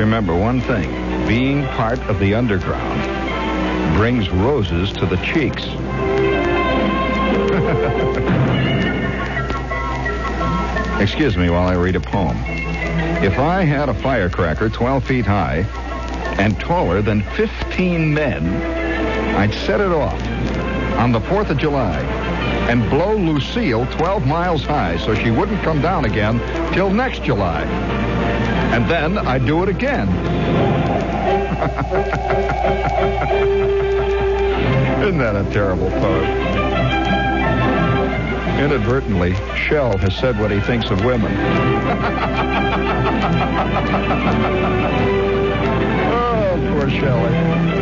Remember one thing being part of the underground brings roses to the cheeks. Excuse me while I read a poem. If I had a firecracker 12 feet high and taller than 15 men, I'd set it off on the 4th of July and blow Lucille 12 miles high so she wouldn't come down again till next July. And then I'd do it again. Isn't that a terrible poem? Inadvertently, Shell has said what he thinks of women. oh, poor Shelley.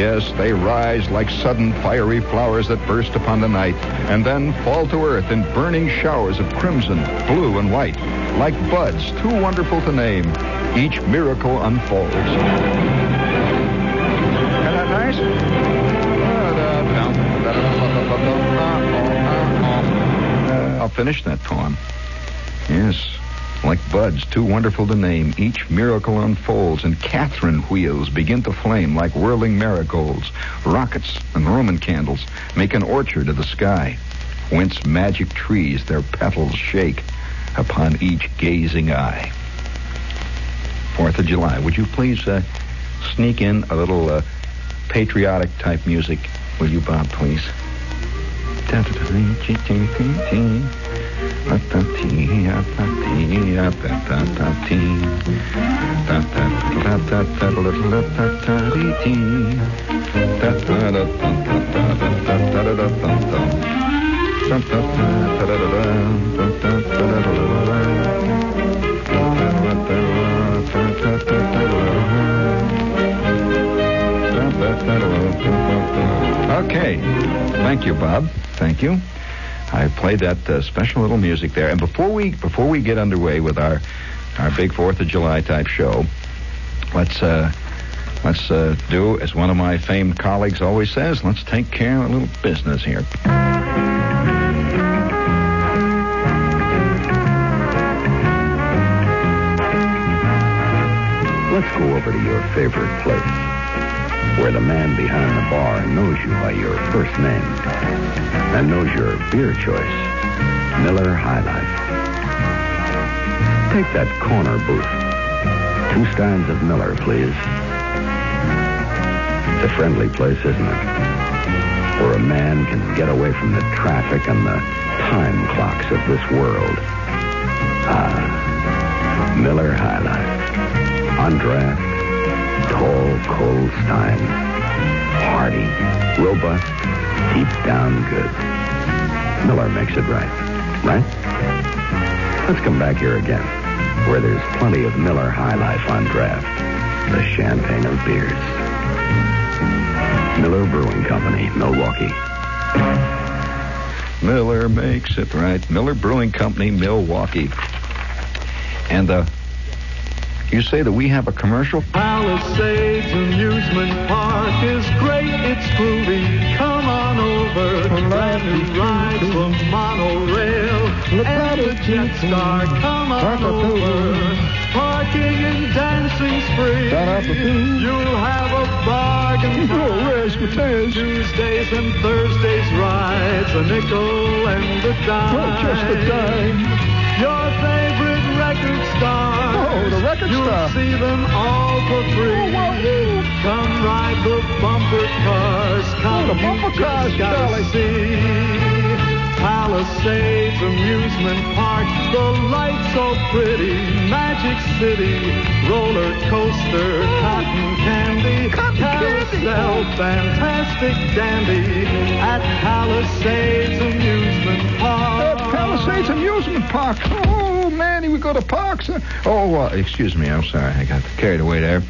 Yes, they rise like sudden fiery flowers that burst upon the night and then fall to earth in burning showers of crimson, blue, and white. Like buds, too wonderful to name, each miracle unfolds. Isn't that nice? I'll finish that poem. Yes. Like buds, too wonderful to name, each miracle unfolds, and Catherine wheels begin to flame like whirling marigolds. Rockets and Roman candles make an orchard of the sky, whence magic trees their petals shake upon each gazing eye. Fourth of July, would you please uh, sneak in a little uh, patriotic type music, will you, Bob, please? Okay. Thank you, Bob. Thank you. I played that uh, special little music there. And before we before we get underway with our our big Fourth of July type show, let's uh, let's uh, do as one of my famed colleagues always says. Let's take care of a little business here. Let's go over to your favorite place, where the man behind the bar knows you by your first name and knows your beer choice, Miller High Life. Take that corner booth. Two steins of Miller, please. It's a friendly place, isn't it? Where a man can get away from the traffic and the time clocks of this world. Ah, Miller High Life. On draft, tall, cold stein. Hardy, robust, deep down good. Miller makes it right. Right? Let's come back here again, where there's plenty of Miller High Life on draft. The champagne of beers. Miller Brewing Company, Milwaukee. Miller makes it right. Miller Brewing Company, Milwaukee. And uh, you say that we have a commercial? Palisades Amusement Park is great, it's groovy. Come on over. Brand new rides from monorail and the jet star. Come on over. Parking and dancing's free. You'll have a bargain time. Tuesdays and Thursdays rides a nickel and a dime. just a dime. Your favorite record stars. Oh, the record You'll star. see them all for free. Come ride the bumper cars. Come Oh, the bumper cars, gotta see. Palisades Amusement Park, the lights so pretty. Magic City, roller coaster, cotton candy, carousel, fantastic dandy at Palisades Amusement Park. Uh, Palisades Amusement Park. Oh, we go to parks. Oh, uh, excuse me. I'm sorry. I got carried away there.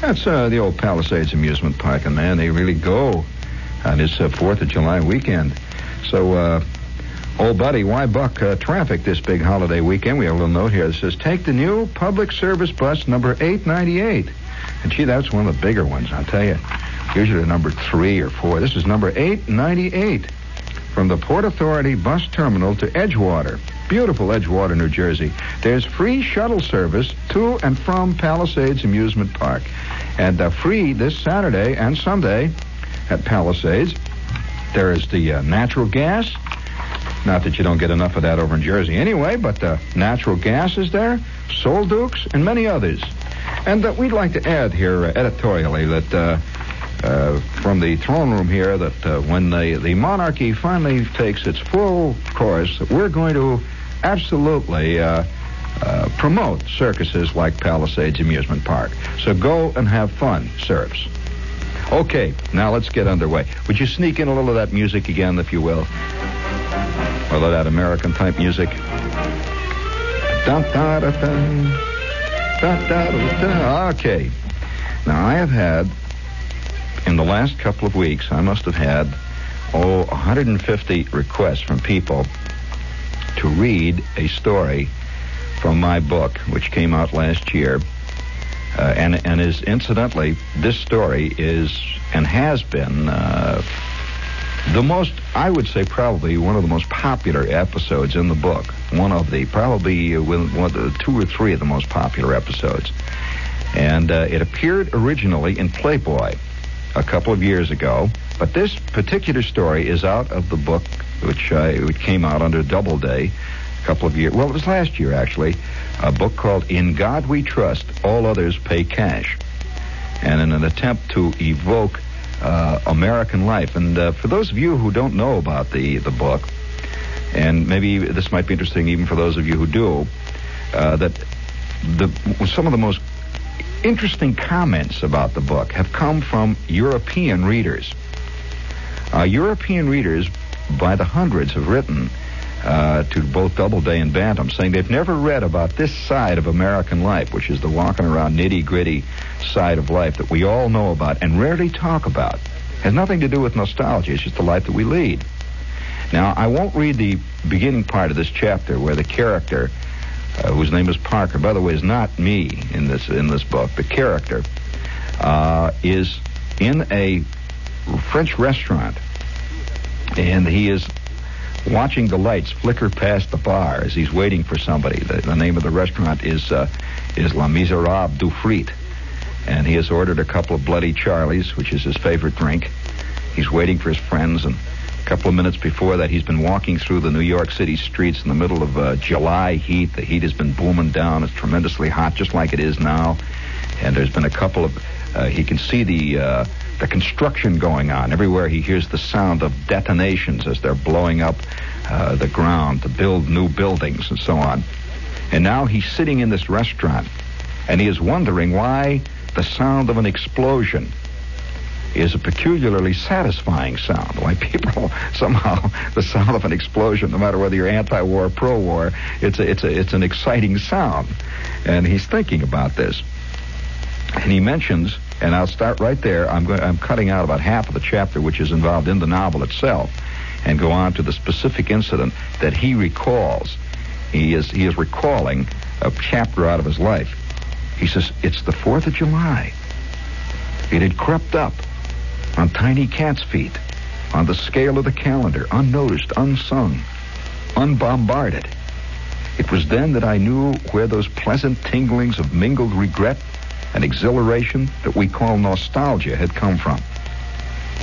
That's uh, the old Palisades Amusement Park, and man, they really go on this uh, Fourth of July weekend. So, uh, old buddy, why buck uh, traffic this big holiday weekend? We have a little note here that says, "Take the new public service bus number 898." And gee, that's one of the bigger ones, I'll tell you. Usually number three or four. This is number 898 from the Port Authority bus terminal to Edgewater. Beautiful Edgewater, New Jersey. There's free shuttle service to and from Palisades Amusement Park. And uh, free this Saturday and Sunday at Palisades. There is the uh, natural gas. Not that you don't get enough of that over in Jersey anyway, but uh, natural gas is there, Soul Dukes, and many others. And uh, we'd like to add here uh, editorially that uh, uh, from the throne room here that when the, the monarchy finally takes its full course, that we're going to absolutely uh, uh, promote circuses like Palisades Amusement Park. So go and have fun, serfs. Okay, now let's get underway. Would you sneak in a little of that music again, if you will? Or that American type music? Okay. Now, I have had, in the last couple of weeks, I must have had, oh, 150 requests from people to read a story from my book, which came out last year. Uh, and, and is incidentally, this story is and has been uh, the most, I would say, probably one of the most popular episodes in the book. One of the, probably uh, one of the two or three of the most popular episodes. And uh, it appeared originally in Playboy a couple of years ago. But this particular story is out of the book, which, uh, which came out under Doubleday a couple of years. Well, it was last year actually. A book called "In God We Trust." All others pay cash, and in an attempt to evoke uh, American life. And uh, for those of you who don't know about the the book, and maybe this might be interesting even for those of you who do, uh, that the some of the most interesting comments about the book have come from European readers. Uh, European readers, by the hundreds, have written uh, to both Doubleday and Bantam, saying they've never read about this side of American life, which is the walking around nitty gritty side of life that we all know about and rarely talk about. It Has nothing to do with nostalgia. It's just the life that we lead. Now, I won't read the beginning part of this chapter where the character, uh, whose name is Parker, by the way, is not me in this in this book. The character uh, is in a French restaurant, and he is watching the lights flicker past the bar as he's waiting for somebody. The, the name of the restaurant is uh, is La Miserable du Frit, and he has ordered a couple of Bloody Charlies, which is his favorite drink. He's waiting for his friends, and a couple of minutes before that, he's been walking through the New York City streets in the middle of uh, July heat. The heat has been booming down. It's tremendously hot, just like it is now. And there's been a couple of. Uh, he can see the uh, the construction going on. Everywhere he hears the sound of detonations as they're blowing up uh, the ground to build new buildings and so on. And now he's sitting in this restaurant and he is wondering why the sound of an explosion is a peculiarly satisfying sound. Why people somehow the sound of an explosion, no matter whether you're anti-war or pro-war, it's a, it's a, it's an exciting sound. And he's thinking about this. And he mentions and I'll start right there. I'm going, I'm cutting out about half of the chapter which is involved in the novel itself, and go on to the specific incident that he recalls. He is he is recalling a chapter out of his life. He says it's the Fourth of July. It had crept up on tiny cat's feet, on the scale of the calendar, unnoticed, unsung, unbombarded. It was then that I knew where those pleasant tinglings of mingled regret and exhilaration that we call nostalgia had come from.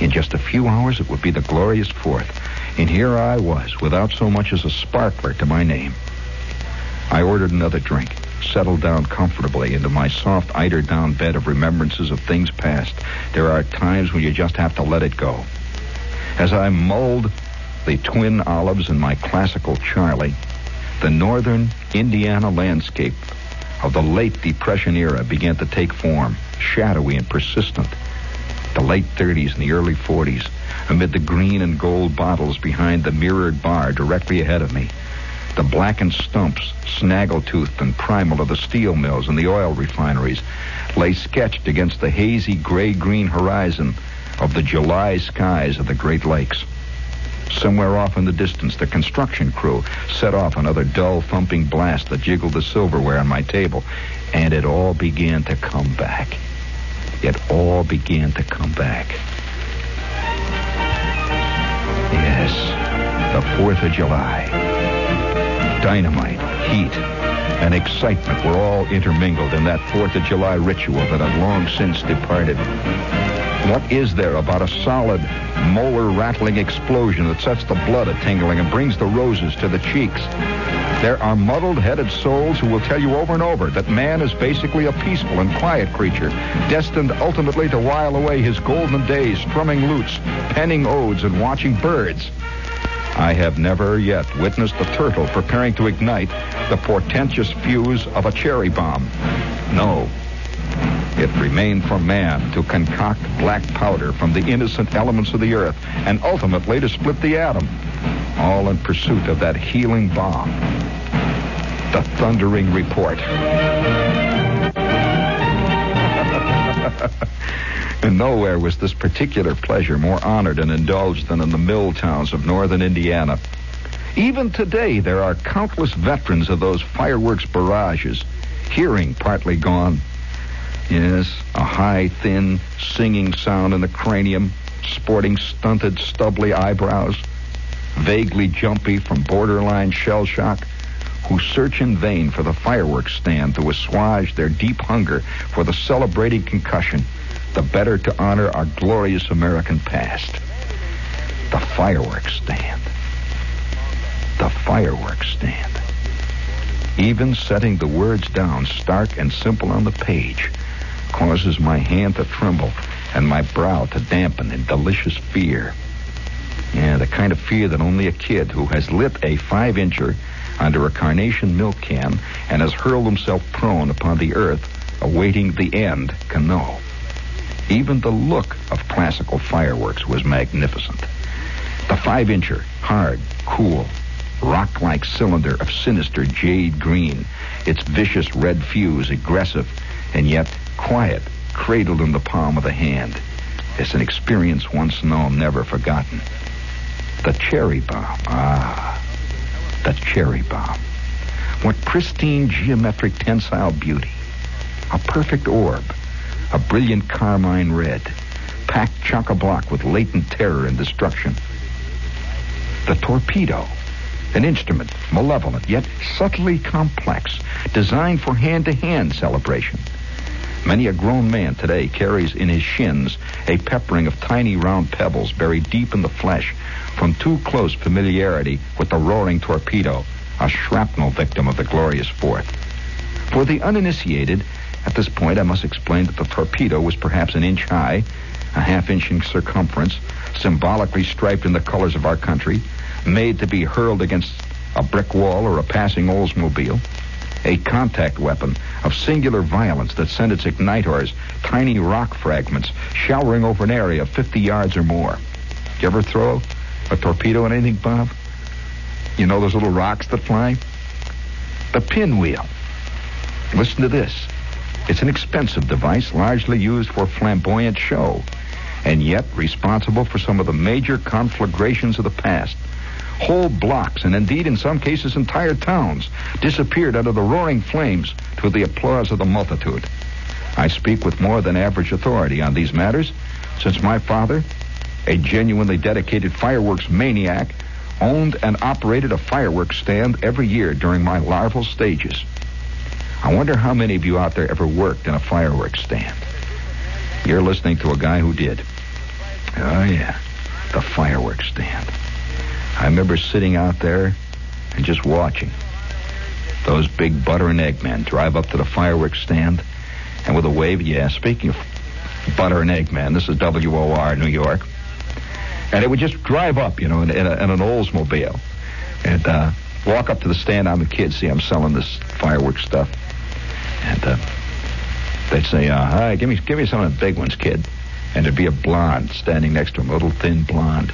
In just a few hours, it would be the glorious Fourth, and here I was, without so much as a sparkler to my name. I ordered another drink, settled down comfortably into my soft, eider-down bed of remembrances of things past. There are times when you just have to let it go. As I mulled the twin olives in my classical Charlie, the northern Indiana landscape of the late Depression era began to take form, shadowy and persistent. The late 30s and the early 40s, amid the green and gold bottles behind the mirrored bar directly ahead of me. The blackened stumps, snaggle-toothed and primal of the steel mills and the oil refineries, lay sketched against the hazy gray-green horizon of the July skies of the Great Lakes. Somewhere off in the distance, the construction crew set off another dull, thumping blast that jiggled the silverware on my table, and it all began to come back. it all began to come back. Yes, the 4th of July. Dynamite, heat, and excitement were all intermingled in that 4th of July ritual that had long since departed. What is there about a solid, molar rattling explosion that sets the blood a tingling and brings the roses to the cheeks? There are muddled headed souls who will tell you over and over that man is basically a peaceful and quiet creature, destined ultimately to while away his golden days strumming lutes, penning odes, and watching birds. I have never yet witnessed a turtle preparing to ignite the portentous fuse of a cherry bomb. No. It remained for man to concoct black powder from the innocent elements of the earth and ultimately to split the atom, all in pursuit of that healing bomb. The thundering report. and nowhere was this particular pleasure more honored and indulged than in the mill towns of northern Indiana. Even today, there are countless veterans of those fireworks barrages, hearing partly gone. Yes, a high, thin, singing sound in the cranium, sporting stunted, stubbly eyebrows, vaguely jumpy from borderline shell shock, who search in vain for the fireworks stand to assuage their deep hunger for the celebrated concussion, the better to honor our glorious American past. The fireworks stand. The fireworks stand. Even setting the words down stark and simple on the page causes my hand to tremble and my brow to dampen in delicious fear. Yeah, the kind of fear that only a kid who has lit a five incher under a carnation milk can and has hurled himself prone upon the earth, awaiting the end, can know. Even the look of classical fireworks was magnificent. The five incher, hard, cool, rock like cylinder of sinister jade green, its vicious red fuse aggressive and yet quiet, cradled in the palm of the hand. It's an experience once known, never forgotten. The cherry bomb. Ah, the cherry bomb. What pristine geometric tensile beauty. A perfect orb. A brilliant carmine red. Packed chock-a-block with latent terror and destruction. The torpedo. An instrument, malevolent, yet subtly complex, designed for hand-to-hand celebration. Many a grown man today carries in his shins a peppering of tiny round pebbles buried deep in the flesh from too close familiarity with the roaring torpedo, a shrapnel victim of the glorious Fourth. For the uninitiated, at this point I must explain that the torpedo was perhaps an inch high, a half inch in circumference, symbolically striped in the colors of our country, made to be hurled against a brick wall or a passing Oldsmobile. A contact weapon of singular violence that sent its ignitors, tiny rock fragments, showering over an area of 50 yards or more. You ever throw a torpedo at anything, Bob? You know those little rocks that fly? The pinwheel. Listen to this. It's an expensive device, largely used for flamboyant show, and yet responsible for some of the major conflagrations of the past. Whole blocks, and indeed in some cases entire towns, disappeared under the roaring flames to the applause of the multitude. I speak with more than average authority on these matters, since my father, a genuinely dedicated fireworks maniac, owned and operated a fireworks stand every year during my larval stages. I wonder how many of you out there ever worked in a fireworks stand. You're listening to a guy who did. Oh, yeah, the fireworks stand. I remember sitting out there and just watching those big butter and egg men drive up to the fireworks stand and with a wave, yeah, speaking of butter and egg men, this is WOR New York. And it would just drive up, you know, in, in, a, in an Oldsmobile and uh, walk up to the stand. I'm a kid, see, I'm selling this fireworks stuff. And uh, they'd say, uh, "Hi, give me give me some of the big ones, kid." And there'd be a blonde standing next to him, a little thin blonde.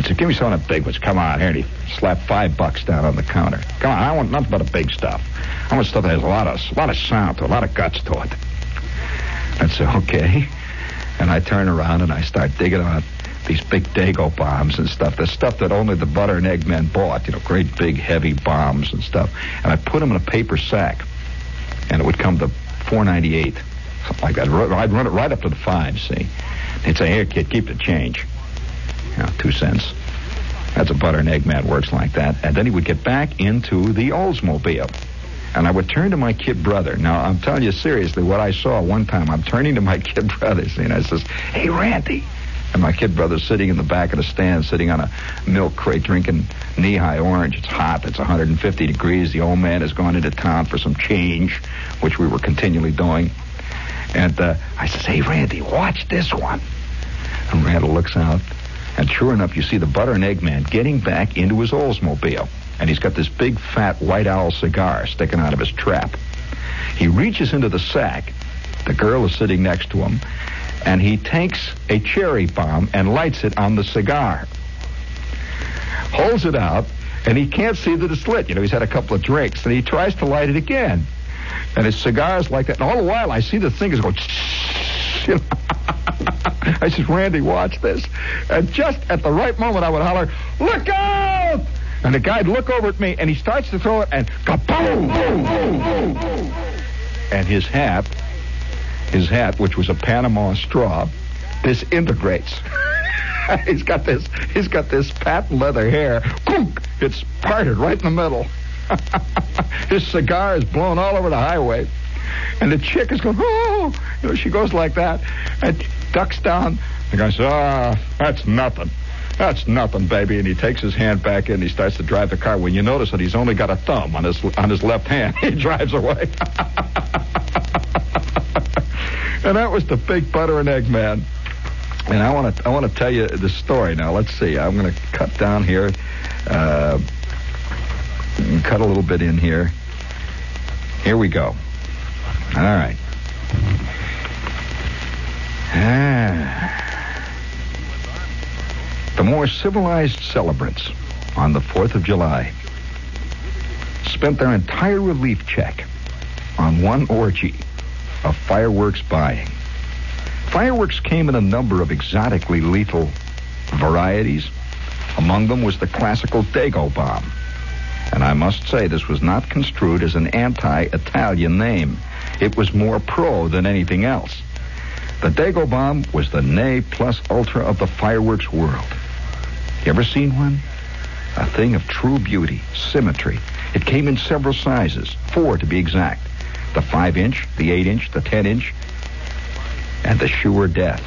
He said, "Give me some of the big ones. Come on here." And he slapped five bucks down on the counter. Come on, I want nothing but the big stuff. I want stuff that has a lot of a lot of sound to it, a lot of guts to it. I'd say, "Okay." And I turn around and I start digging out these big Dago bombs and stuff. The stuff that only the butter and egg men bought. You know, great big heavy bombs and stuff. And I put them in a paper sack and it would come to 498. something like that. I'd run it right up to the five, see. He'd say, here, kid, keep the change. You know, two cents. That's a butter and egg man works like that. And then he would get back into the Oldsmobile. And I would turn to my kid brother. Now, I'm telling you seriously, what I saw one time, I'm turning to my kid brother, see, and I says, hey, Randy. And my kid brother's sitting in the back of the stand, sitting on a milk crate, drinking Nehi orange. It's hot. It's 150 degrees. The old man has gone into town for some change, which we were continually doing. And uh, I says, hey, Randy, watch this one. And Randall looks out, and sure enough, you see the butter and egg man getting back into his Oldsmobile. And he's got this big, fat, white owl cigar sticking out of his trap. He reaches into the sack. The girl is sitting next to him, and he takes a cherry bomb and lights it on the cigar. Holds it out, and he can't see that it's lit. You know, he's had a couple of drinks, and he tries to light it again. And his cigar is like that. And all the while, I see the thing is going. You know? I says, Randy, watch this. And just at the right moment, I would holler, look out! And the guy'd look over at me, and he starts to throw it, and kaboom! And his hat, his hat, which was a Panama straw, disintegrates. he's got this, he's got this patent leather hair. Boom! It's parted right in the middle. his cigar is blown all over the highway. And the chick is going, oh, you know, she goes like that and ducks down. The guy says, ah, that's nothing. That's nothing, baby. And he takes his hand back in. He starts to drive the car. When you notice that he's only got a thumb on his on his left hand, he drives away. and that was the big butter and egg man. And I want to I want to tell you the story now. Let's see. I'm going to cut down here, uh, cut a little bit in here. Here we go. All right. Ah. The more civilized celebrants on the 4th of July spent their entire relief check on one orgy of fireworks buying. Fireworks came in a number of exotically lethal varieties. Among them was the classical Dago bomb. And I must say this was not construed as an anti-Italian name. It was more pro than anything else. The Dago bomb was the ne plus ultra of the fireworks world. You ever seen one? A thing of true beauty, symmetry. It came in several sizes, four to be exact. The 5 inch, the 8 inch, the 10 inch, and the sure death.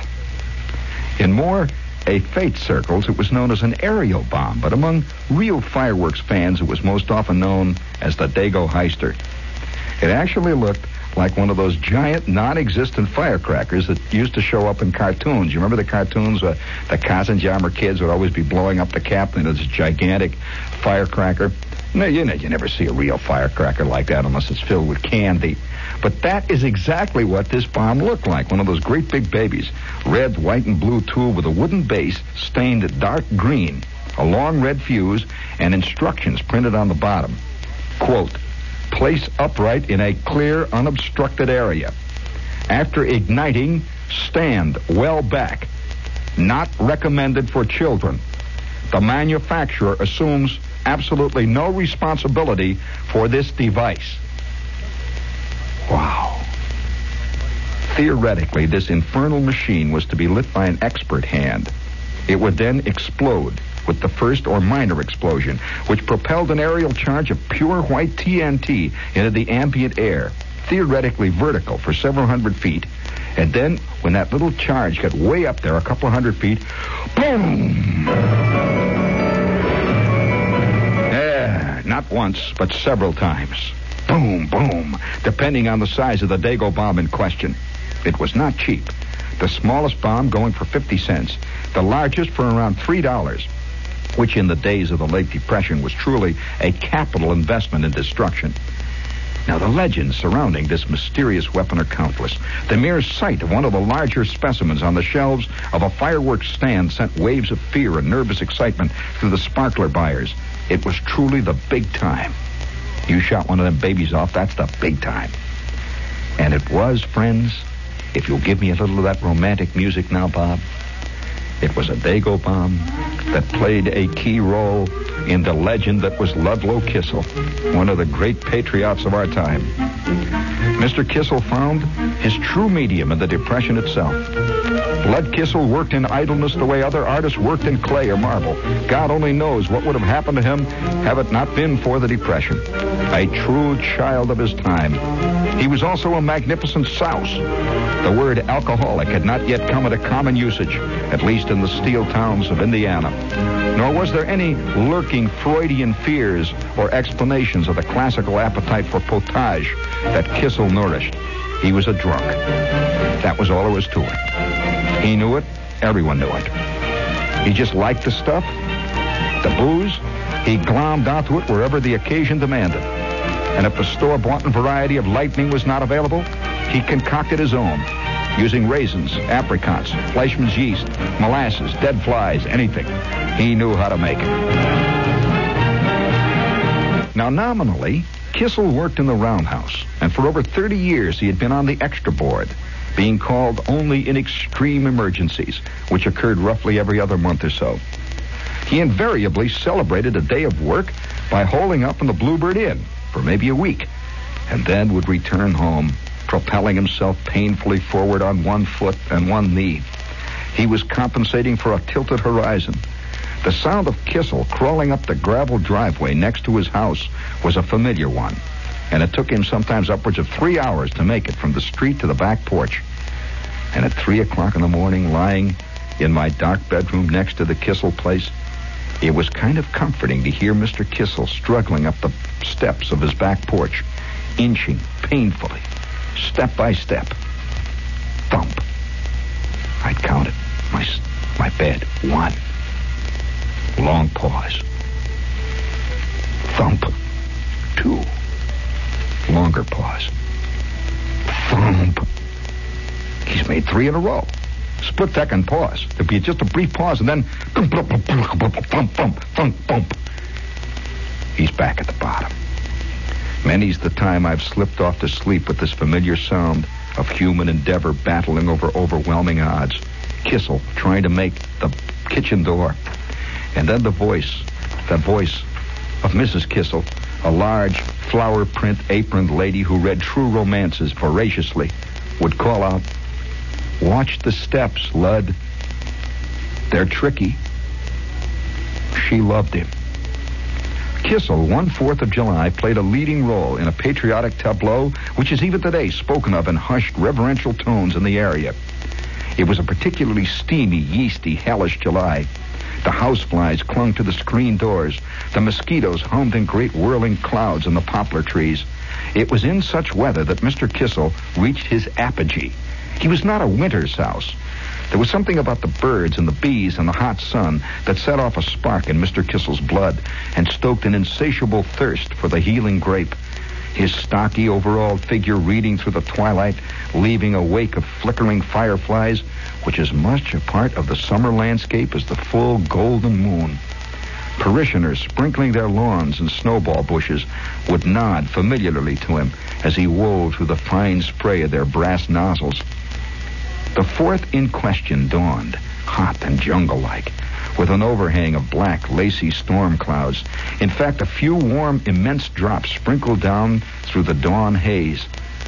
In more a fate circles, it was known as an aerial bomb, but among real fireworks fans, it was most often known as the Dago Heister. It actually looked like one of those giant, non-existent firecrackers that used to show up in cartoons. You remember the cartoons where the Katzenjammer kids would always be blowing up the cap and this gigantic firecracker? No, you know, you never see a real firecracker like that unless it's filled with candy. But that is exactly what this bomb looked like. One of those great big babies. Red, white, and blue tool with a wooden base stained dark green. A long red fuse and instructions printed on the bottom. Quote, place upright in a clear, unobstructed area. After igniting, stand well back. Not recommended for children. The manufacturer assumes absolutely no responsibility for this device. Wow. Theoretically, this infernal machine was to be lit by an expert hand. It would then explode with the first or minor explosion, which propelled an aerial charge of pure white TNT into the ambient air, theoretically vertical for several hundred feet. And then, when that little charge got way up there, a couple hundred feet, boom! Yeah, not once, but several times. Boom, boom, depending on the size of the Dago bomb in question. It was not cheap. The smallest bomb going for 50 cents, the largest for around $3 which in the days of the late Depression was truly a capital investment in destruction. Now, the legends surrounding this mysterious weapon are countless. The mere sight of one of the larger specimens on the shelves of a fireworks stand sent waves of fear and nervous excitement through the sparkler buyers. It was truly the big time. You shot one of them babies off, that's the big time. And it was, friends, if you'll give me a little of that romantic music now, Bob, it was a Dago bomb that played a key role in the legend that was Ludlow Kissel, one of the great patriots of our time. Mr. Kissel found his true medium in the Depression itself. Lud Kissel worked in idleness the way other artists worked in clay or marble. God only knows what would have happened to him have it not been for the Depression. A true child of his time. He was also a magnificent souse. The word alcoholic had not yet come into common usage, at least in the steel towns of Indiana. Nor was there any lurking Freudian fears or explanations of the classical appetite for potage that Kissel nourished. He was a drunk. That was all there was to it. He knew it. Everyone knew it. He just liked the stuff, the booze. He glommed onto it wherever the occasion demanded. And if the store-bought variety of lightning was not available, he concocted his own, using raisins, apricots, Fleischmann's yeast, molasses, dead flies, anything. He knew how to make it. Now, nominally, Kissel worked in the roundhouse, and for over 30 years he had been on the extra board, being called only in extreme emergencies, which occurred roughly every other month or so. He invariably celebrated a day of work by holing up in the Bluebird Inn for maybe a week, and then would return home, propelling himself painfully forward on one foot and one knee. He was compensating for a tilted horizon. The sound of Kissel crawling up the gravel driveway next to his house was a familiar one, and it took him sometimes upwards of three hours to make it from the street to the back porch. And at three o'clock in the morning, lying in my dark bedroom next to the Kissel place, it was kind of comforting to hear Mr. Kissel struggling up the steps of his back porch, inching painfully, step by step. Thump. I'd count it. My, my bed. One. Long pause. Thump. Two. Longer pause. Thump. He's made three in a row. Split second pause. There'd be just a brief pause and then thump, thump, thump, thump. He's back at the bottom. Many's the time I've slipped off to sleep with this familiar sound of human endeavor battling over overwhelming odds. Kissel trying to make the kitchen door. And then the voice, the voice of Mrs. Kissel, a large flower print aproned lady who read true romances voraciously, would call out, Watch the steps, Lud. They're tricky. She loved him. Kissel, one Fourth of July, played a leading role in a patriotic tableau which is even today spoken of in hushed, reverential tones in the area. It was a particularly steamy, yeasty, hellish July. The houseflies clung to the screen doors. The mosquitoes hummed in great whirling clouds in the poplar trees. It was in such weather that Mr. Kissel reached his apogee. He was not a winter souse. There was something about the birds and the bees and the hot sun that set off a spark in Mr. Kissel's blood and stoked an insatiable thirst for the healing grape. His stocky, overalled figure reading through the twilight, leaving a wake of flickering fireflies, which is much a part of the summer landscape as the full golden moon. Parishioners sprinkling their lawns and snowball bushes would nod familiarly to him as he wove through the fine spray of their brass nozzles. The fourth in question dawned, hot and jungle-like, with an overhang of black, lacy storm clouds. In fact, a few warm, immense drops sprinkled down through the dawn haze.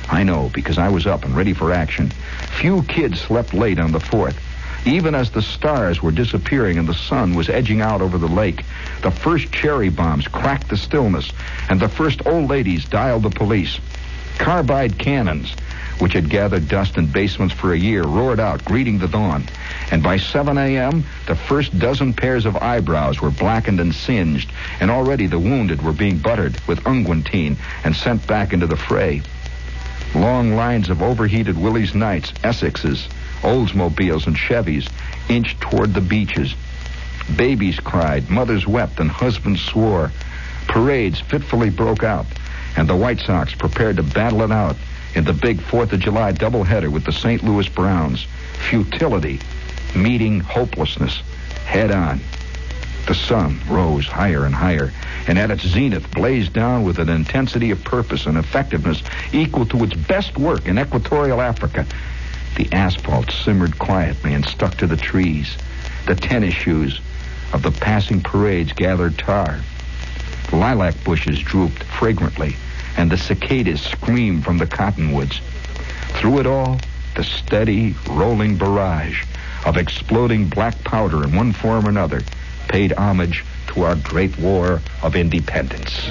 I know, because I was up and ready for action. Few kids slept late on the fourth. Even as the stars were disappearing and the sun was edging out over the lake, the first cherry bombs cracked the stillness, and the first old ladies dialed the police. Carbide cannons which had gathered dust in basements for a year, roared out, greeting the dawn. And by 7 a.m., the first dozen pairs of eyebrows were blackened and singed, and already the wounded were being buttered with unguentine and sent back into the fray. Long lines of overheated Willys Knights, Essexes, Oldsmobiles, and Chevys inched toward the beaches. Babies cried, mothers wept, and husbands swore. Parades fitfully broke out, and the White Sox prepared to battle it out in the big Fourth of July doubleheader with the St. Louis Browns. Futility meeting hopelessness head on. The sun rose higher and higher, and at its zenith blazed down with an intensity of purpose and effectiveness equal to its best work in equatorial Africa. The asphalt simmered quietly and stuck to the trees. The tennis shoes of the passing parade's gathered tar. The Lilac bushes drooped fragrantly, and the cicadas screamed from the cottonwoods. Through it all, the steady, rolling barrage of exploding black powder in one form or another paid homage to our great war of independence.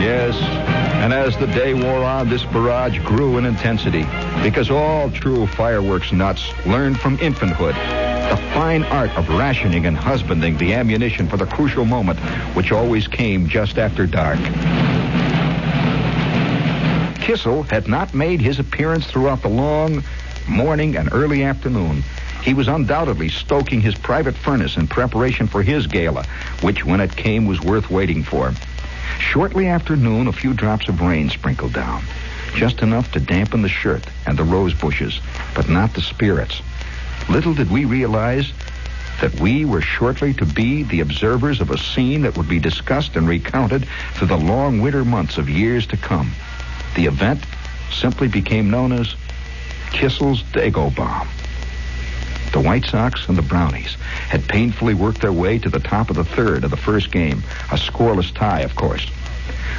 Yes, and as the day wore on, this barrage grew in intensity because all true fireworks nuts learned from infanthood the fine art of rationing and husbanding the ammunition for the crucial moment which always came just after dark. Kissel had not made his appearance throughout the long morning and early afternoon. He was undoubtedly stoking his private furnace in preparation for his gala, which, when it came, was worth waiting for. Shortly after noon, a few drops of rain sprinkled down, just enough to dampen the shirt and the rose bushes, but not the spirits. Little did we realize that we were shortly to be the observers of a scene that would be discussed and recounted through the long winter months of years to come. The event simply became known as Kissel's Dago Bomb. The White Sox and the Brownies had painfully worked their way to the top of the third of the first game, a scoreless tie, of course,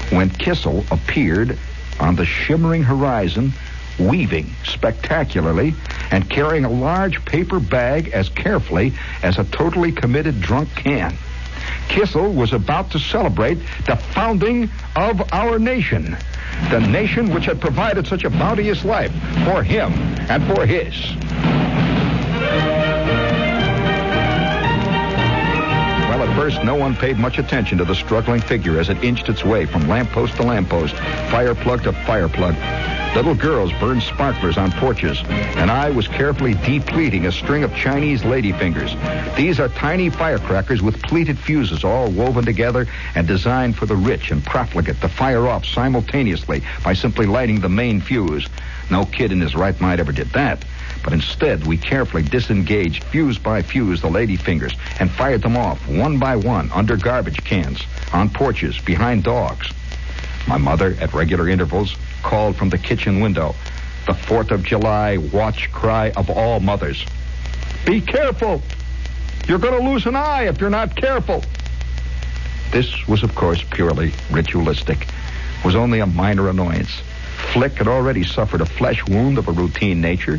when Kissel appeared on the shimmering horizon, weaving spectacularly and carrying a large paper bag as carefully as a totally committed drunk can. Kissel was about to celebrate the founding of our nation, the nation which had provided such a bounteous life for him and for his. Well, at first, no one paid much attention to the struggling figure as it inched its way from lamppost to lamppost, fire plug to fire plug. Little girls burned sparklers on porches, and I was carefully depleting a string of Chinese ladyfingers. These are tiny firecrackers with pleated fuses all woven together and designed for the rich and profligate to fire off simultaneously by simply lighting the main fuse. No kid in his right mind ever did that. But instead, we carefully disengaged fuse by fuse the ladyfingers and fired them off one by one under garbage cans, on porches, behind dogs. My mother, at regular intervals, called from the kitchen window. The 4th of July watch cry of all mothers. Be careful! You're going to lose an eye if you're not careful. This was, of course, purely ritualistic. Was only a minor annoyance. Flick had already suffered a flesh wound of a routine nature.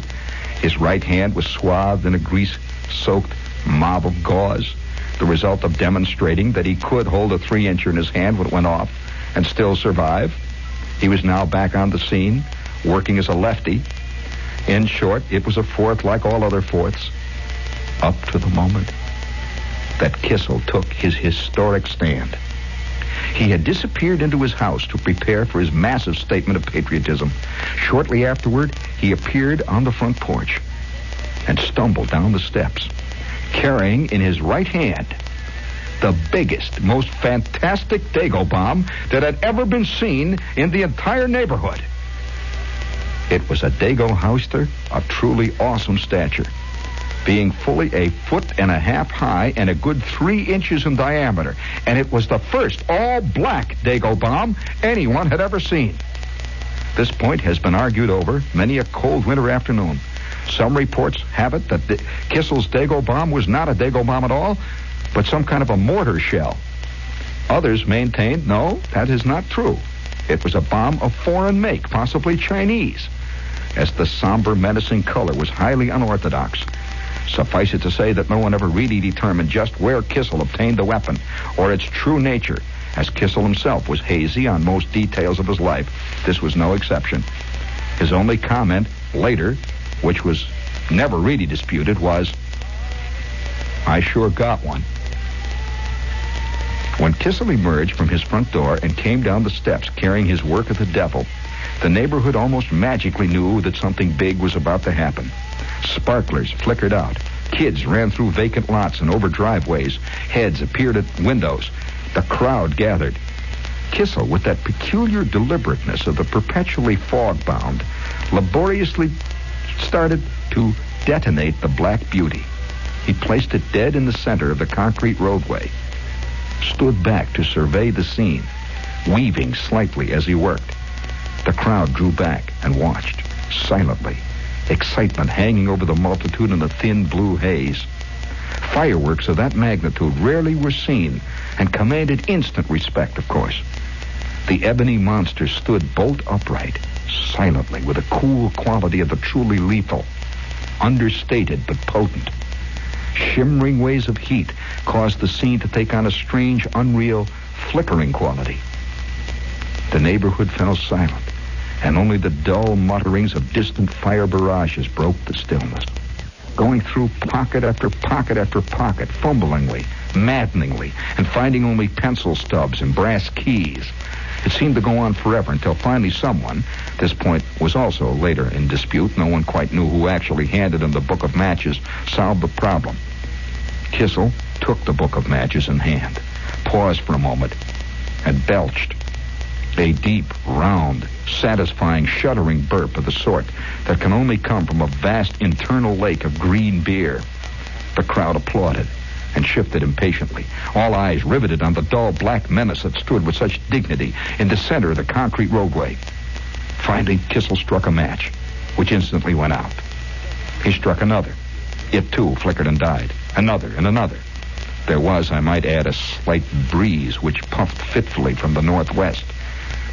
His right hand was swathed in a grease-soaked mob of gauze, the result of demonstrating that he could hold a three-incher in his hand when it went off and still survive. He was now back on the scene, working as a lefty. In short, it was a fourth like all other fourths, up to the moment that Kissel took his historic stand. He had disappeared into his house to prepare for his massive statement of patriotism. Shortly afterward, he appeared on the front porch and stumbled down the steps, carrying in his right hand the biggest, most fantastic Dago bomb that had ever been seen in the entire neighborhood. It was a Dago Howster of truly awesome stature, being fully a foot and a half high and a good three inches in diameter, and it was the first all-black Dago bomb anyone had ever seen. This point has been argued over many a cold winter afternoon. Some reports have it that Kissel's Dago bomb was not a Dago bomb at all, but some kind of a mortar shell. Others maintained, no, that is not true. It was a bomb of foreign make, possibly Chinese, as the somber, menacing color was highly unorthodox. Suffice it to say that no one ever really determined just where Kissel obtained the weapon or its true nature, as Kissel himself was hazy on most details of his life. This was no exception. His only comment later, which was never really disputed, was, I sure got one. When Kissel emerged from his front door and came down the steps carrying his work of the devil, the neighborhood almost magically knew that something big was about to happen. Sparklers flickered out. Kids ran through vacant lots and over driveways. Heads appeared at windows. The crowd gathered. Kissel, with that peculiar deliberateness of the perpetually fog-bound, laboriously started to detonate the Black Beauty. He placed it dead in the center of the concrete roadway stood back to survey the scene, weaving slightly as he worked. The crowd drew back and watched, silently, excitement hanging over the multitude in the thin blue haze. Fireworks of that magnitude rarely were seen and commanded instant respect, of course. The ebony monster stood bolt upright, silently, with a cool quality of the truly lethal, understated but potent. Shimmering waves of heat caused the scene to take on a strange, unreal, flickering quality. The neighborhood fell silent, and only the dull mutterings of distant fire barrages broke the stillness. Going through pocket after pocket after pocket, fumblingly, maddeningly, and finding only pencil stubs and brass keys. It seemed to go on forever until finally someone, this point was also later in dispute, no one quite knew who actually handed him the book of matches, solved the problem. Kissel took the book of matches in hand, paused for a moment, and belched. A deep, round, satisfying, shuddering burp of the sort that can only come from a vast internal lake of green beer. The crowd applauded and shifted impatiently, all eyes riveted on the dull black menace that stood with such dignity in the center of the concrete roadway. Finally, Kissel struck a match, which instantly went out. He struck another. It, too, flickered and died. Another and another. There was, I might add, a slight breeze which puffed fitfully from the northwest.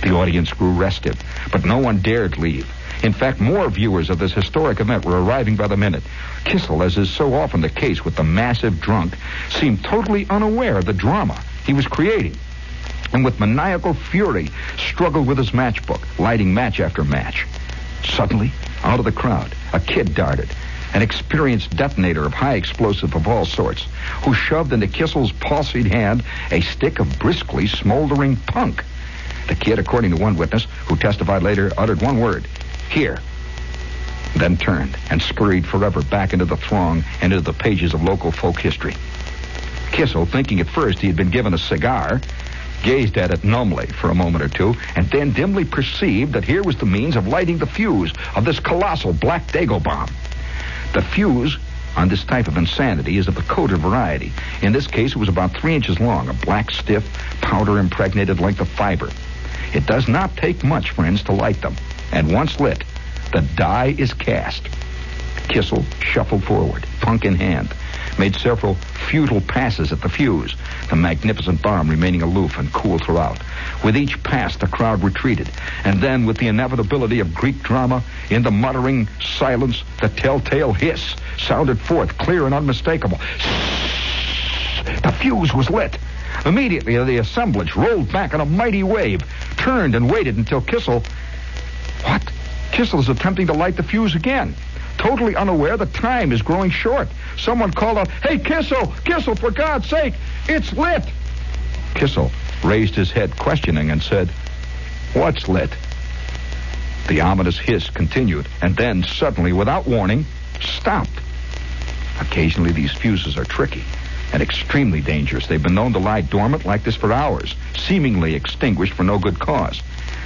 The audience grew restive, but no one dared leave. In fact, more viewers of this historic event were arriving by the minute. Kissel, as is so often the case with the massive drunk, seemed totally unaware of the drama he was creating. And with maniacal fury, struggled with his matchbook, lighting match after match. Suddenly, out of the crowd, a kid darted, an experienced detonator of high explosive of all sorts, who shoved into Kissel's palsied hand a stick of briskly smoldering punk. The kid, according to one witness, who testified later, uttered one word, here, then turned and scurried forever back into the throng and into the pages of local folk history. Kissel, thinking at first he had been given a cigar, gazed at it numbly for a moment or two, and then dimly perceived that here was the means of lighting the fuse of this colossal black Dago bomb. The fuse on this type of insanity is of the coated variety. In this case, it was about three inches long, a black, stiff, powder impregnated length of fiber. It does not take much, friends, to light them. And once lit, the die is cast. Kissel shuffled forward, punk in hand, made several futile passes at the fuse, the magnificent bomb remaining aloof and cool throughout. With each pass, the crowd retreated, and then, with the inevitability of Greek drama, in the muttering silence, the telltale hiss sounded forth, clear and unmistakable. The fuse was lit. Immediately, the assemblage rolled back in a mighty wave, turned and waited until Kissel. What? Kissel is attempting to light the fuse again. Totally unaware the time is growing short. Someone called out, Hey, Kissel! Kissel, for God's sake! It's lit! Kissel raised his head questioning and said, What's lit? The ominous hiss continued, and then, suddenly, without warning, stopped. Occasionally, these fuses are tricky and extremely dangerous. They've been known to lie dormant like this for hours, seemingly extinguished for no good cause.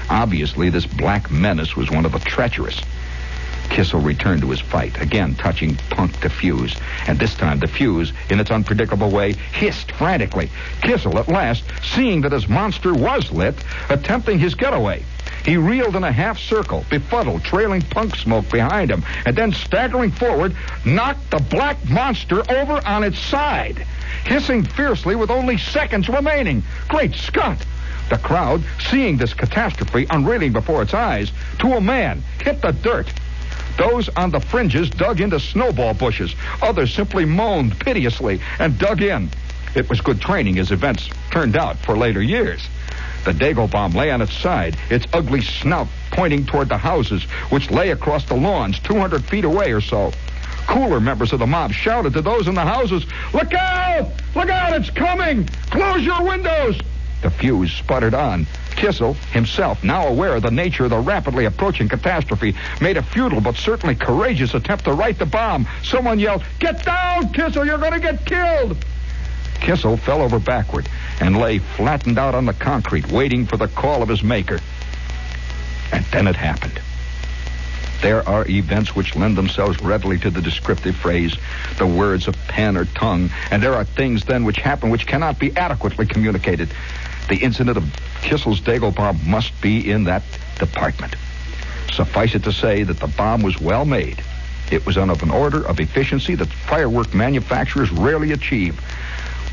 Obviously, this black menace was one of the treacherous. Kissel returned to his fight, again touching Punk to fuse. And this time the fuse, in its unpredictable way, hissed frantically. Kissel, at last, seeing that his monster was lit, attempting his getaway. He reeled in a half circle, befuddled, trailing punk smoke behind him, and then staggering forward, knocked the black monster over on its side, hissing fiercely with only seconds remaining. Great Scott! The crowd, seeing this catastrophe unreeling before its eyes, to a man, hit the dirt. Those on the fringes dug into snowball bushes. Others simply moaned piteously and dug in. It was good training as events turned out for later years. The Dago bomb lay on its side, its ugly snout pointing toward the houses, which lay across the lawns 200 feet away or so. Cooler members of the mob shouted to those in the houses, Look out! Look out! It's coming! Close your windows! The fuse sputtered on. Kissel, himself now aware of the nature of the rapidly approaching catastrophe, made a futile but certainly courageous attempt to right the bomb. Someone yelled, Get down, Kissel! You're going to get killed! Kissel fell over backward and lay flattened out on the concrete, waiting for the call of his maker. And then it happened. There are events which lend themselves readily to the descriptive phrase, the words of pen or tongue, and there are things then which happen which cannot be adequately communicated. The incident of Kissel's Dago bomb must be in that department. Suffice it to say that the bomb was well made, It was of an order of efficiency that firework manufacturers rarely achieve.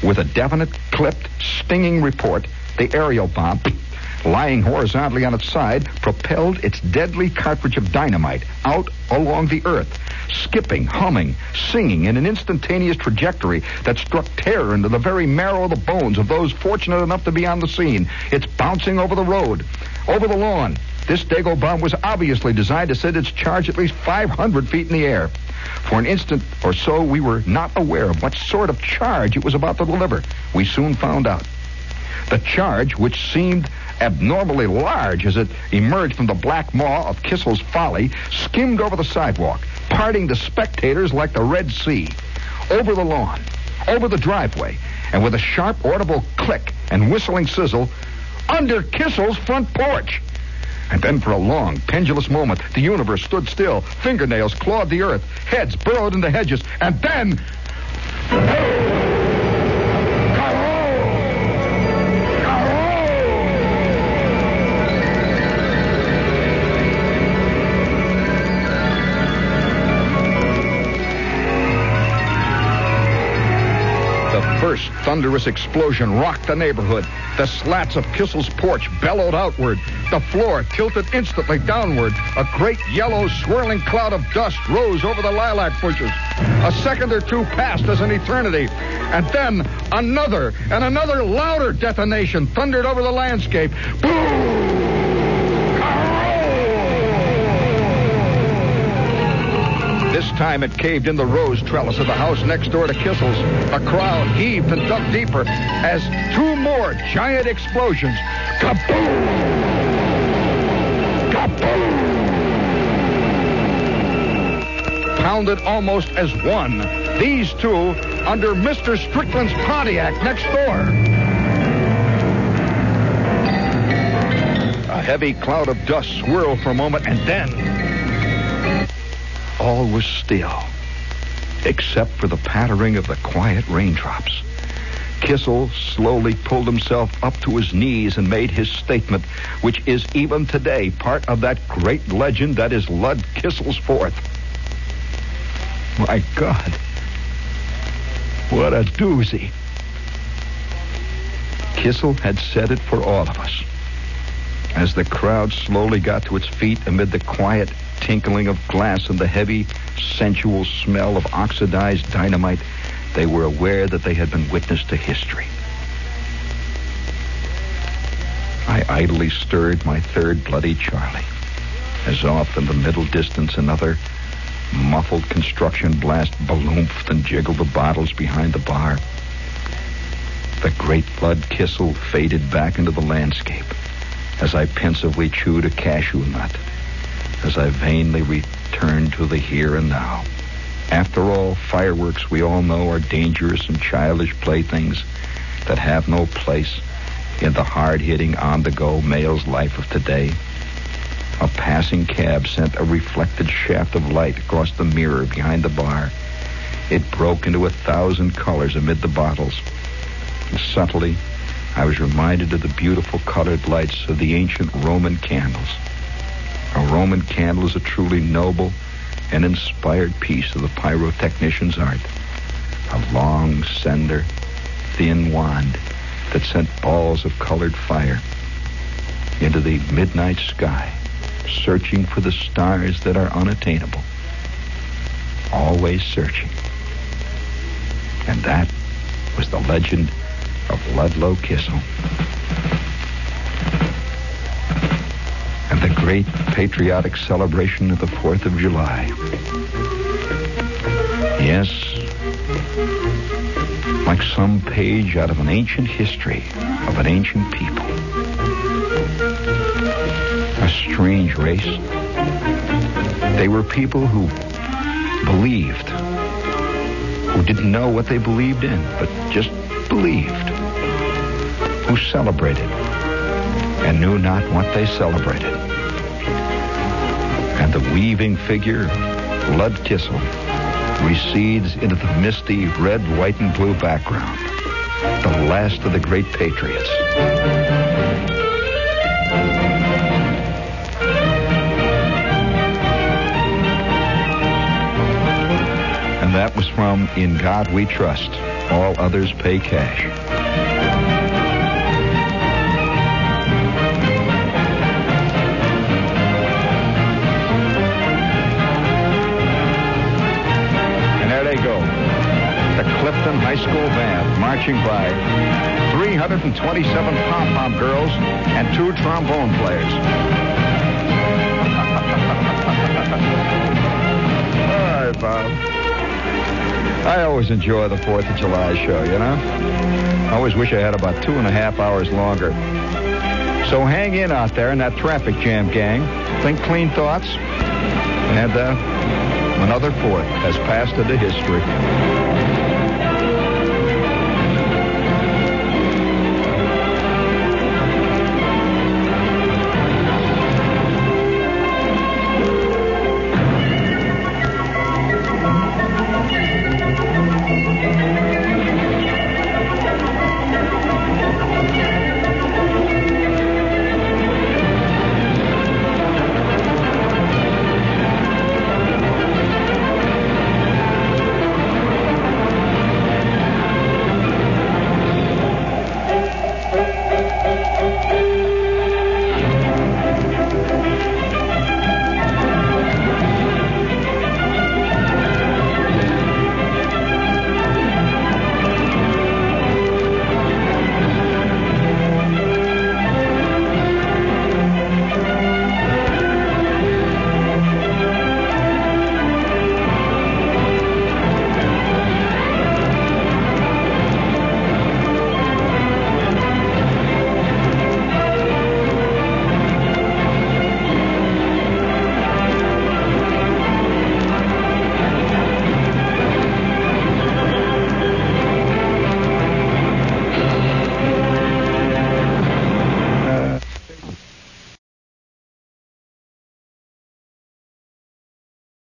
With a definite, clipped, stinging report, the aerial bomb, lying horizontally on its side, propelled its deadly cartridge of dynamite out along the earth, skipping, humming, singing in an instantaneous trajectory that struck terror into the very marrow of the bones of those fortunate enough to be on the scene. It's bouncing over the road, over the lawn. This Dago bomb was obviously designed to send its charge at least 500 feet in the air. For an instant or so, we were not aware of what sort of charge it was about to deliver. We soon found out. The charge, which seemed abnormally large as it emerged from the black maw of Kissel's folly, skimmed over the sidewalk, parting the spectators like the Red Sea, over the lawn, over the driveway, and with a sharp, audible click and whistling sizzle, under Kissel's front porch. And then for a long, pendulous moment, the universe stood still. Fingernails clawed the earth. Heads burrowed in the hedges. And then... first thunderous explosion rocked the neighborhood. The slats of Kissel's porch bellowed outward. The floor tilted instantly downward. A great yellow swirling cloud of dust rose over the lilac bushes. A second or two passed as an eternity. And then another and another louder detonation thundered over the landscape. Boom! Time it caved in the rose trellis of the house next door to Kissel's. A crowd heaved and dug deeper as two more giant explosions. Kaboom! Kaboom! Pounded almost as one. These two under Mr. Strickland's Pontiac next door. A heavy cloud of dust swirled for a moment and then all was still, except for the pattering of the quiet raindrops. Kissel slowly pulled himself up to his knees and made his statement, which is even today part of that great legend that is Lud Kissel's Fourth. My God, what a doozy. Kissel had said it for all of us. As the crowd slowly got to its feet amid the quiet tinkling of glass and the heavy, sensual smell of oxidized dynamite, they were aware that they had been witness to history. I idly stirred my third Bloody Charlie, as off in the middle distance another muffled construction blast baloomphed and jiggled the bottles behind the bar. The great Lud Kissel faded back into the landscape as I pensively chewed a cashew nut as I vainly returned to the here and now. After all, fireworks, we all know, are dangerous and childish playthings that have no place in the hard-hitting, on-the-go male's life of today. A passing cab sent a reflected shaft of light across the mirror behind the bar. It broke into a thousand colors amid the bottles. And subtly, I was reminded of the beautiful colored lights of the ancient Roman candles. A Roman candle is a truly noble and inspired piece of the pyrotechnician's art. A long, slender, thin wand that sent balls of colored fire into the midnight sky, searching for the stars that are unattainable. Always searching. And that was the legend of Ludlow Kissel. And the great patriotic celebration of the 4th of July. Yes, like some page out of an ancient history of an ancient people. A strange race. They were people who believed, who didn't know what they believed in, but just believed, who celebrated and knew not what they celebrated. And the weaving figure, Lud Kissel, recedes into the misty red, white, and blue background. The last of the great patriots. And that was from In God We Trust. All others pay cash. High School Band marching by 327 pom-pom girls and two trombone players. All right, Bob. I always enjoy the 4th of July show, you know? I always wish I had about two and a half hours longer. So hang in out there in that traffic jam, gang. Think clean thoughts. And uh, another 4th has passed into history.